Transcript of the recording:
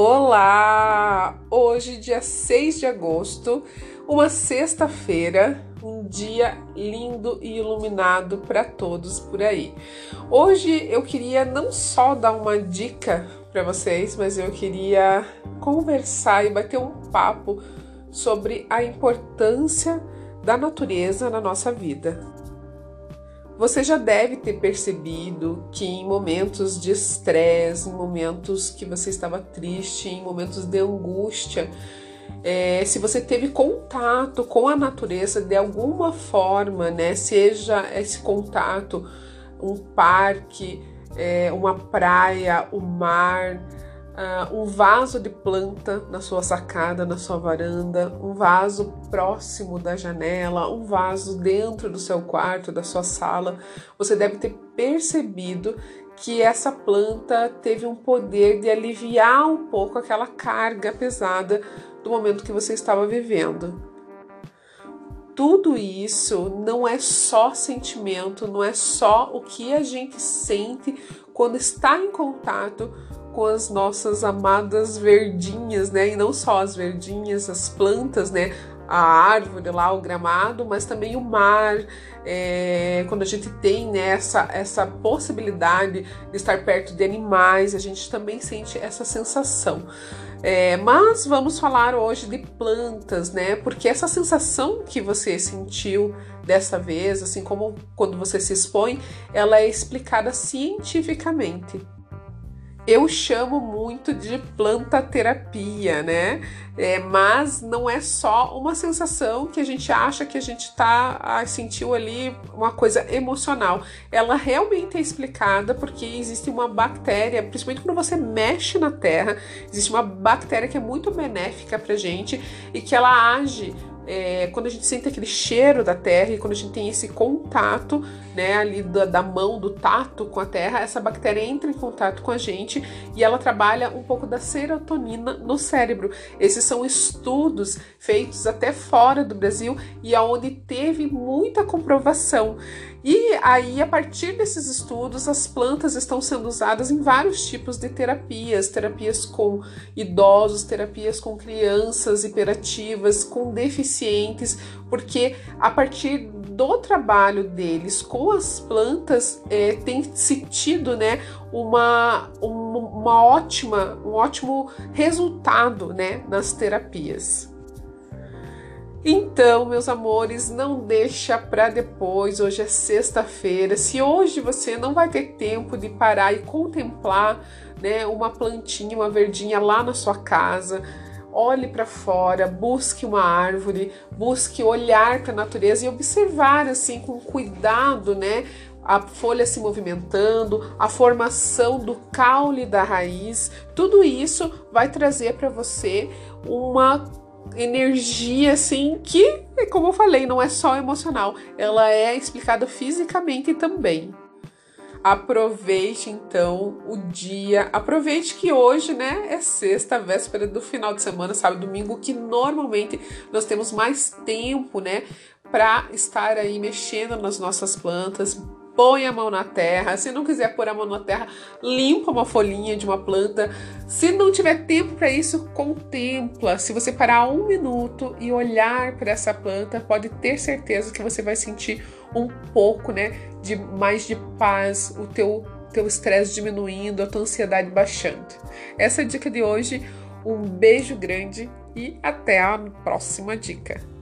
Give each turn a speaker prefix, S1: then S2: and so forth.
S1: Olá! Hoje, dia 6 de agosto, uma sexta-feira, um dia lindo e iluminado para todos por aí. Hoje eu queria não só dar uma dica para vocês, mas eu queria conversar e bater um papo sobre a importância da natureza na nossa vida. Você já deve ter percebido que em momentos de estresse, em momentos que você estava triste, em momentos de angústia, é, se você teve contato com a natureza de alguma forma, né, seja esse contato um parque, é, uma praia, o mar, uh, um vaso de planta na sua sacada, na sua varanda, um vaso próximo da janela, um vaso dentro do seu quarto, da sua sala, você deve ter percebido que essa planta teve um poder de aliviar um pouco aquela carga pesada do momento que você estava vivendo. Tudo isso não é só sentimento, não é só o que a gente sente quando está em contato com as nossas amadas verdinhas, né? E não só as verdinhas, as plantas, né? A árvore lá, o gramado, mas também o mar. É, quando a gente tem né, essa, essa possibilidade de estar perto de animais, a gente também sente essa sensação. É, mas vamos falar hoje de plantas, né? Porque essa sensação que você sentiu dessa vez, assim como quando você se expõe, ela é explicada cientificamente eu chamo muito de planta terapia, né? É, mas não é só uma sensação que a gente acha que a gente tá ah, sentiu ali uma coisa emocional. Ela realmente é explicada porque existe uma bactéria, principalmente quando você mexe na terra, existe uma bactéria que é muito benéfica pra gente e que ela age é, quando a gente sente aquele cheiro da terra e quando a gente tem esse contato, né, ali da, da, mão, do tato com a terra, essa bactéria entra em contato com a gente e ela trabalha um pouco da serotonina no cérebro. Esses são estudos feitos até fora do Brasil e aonde teve muita comprovação. E aí, a partir desses estudos, as plantas estão sendo usadas em vários tipos de terapias: terapias com idosos, terapias com crianças hiperativas, com deficientes, porque a partir do trabalho deles com as plantas é, tem se tido né, uma, uma, uma ótima, um ótimo resultado né, nas terapias. Então, meus amores, não deixa para depois. Hoje é sexta-feira. Se hoje você não vai ter tempo de parar e contemplar, né, uma plantinha, uma verdinha lá na sua casa, olhe para fora, busque uma árvore, busque olhar para a natureza e observar assim com cuidado, né, a folha se movimentando, a formação do caule da raiz, tudo isso vai trazer para você uma energia assim que, como eu falei, não é só emocional, ela é explicada fisicamente também. Aproveite então o dia, aproveite que hoje, né, é sexta, véspera do final de semana, sábado, domingo, que normalmente nós temos mais tempo, né, para estar aí mexendo nas nossas plantas, põe a mão na terra. Se não quiser pôr a mão na terra, limpa uma folhinha de uma planta. Se não tiver tempo para isso, contempla. Se você parar um minuto e olhar para essa planta, pode ter certeza que você vai sentir um pouco, né, de mais de paz, o teu teu estresse diminuindo, a tua ansiedade baixando. Essa é a dica de hoje. Um beijo grande e até a próxima dica.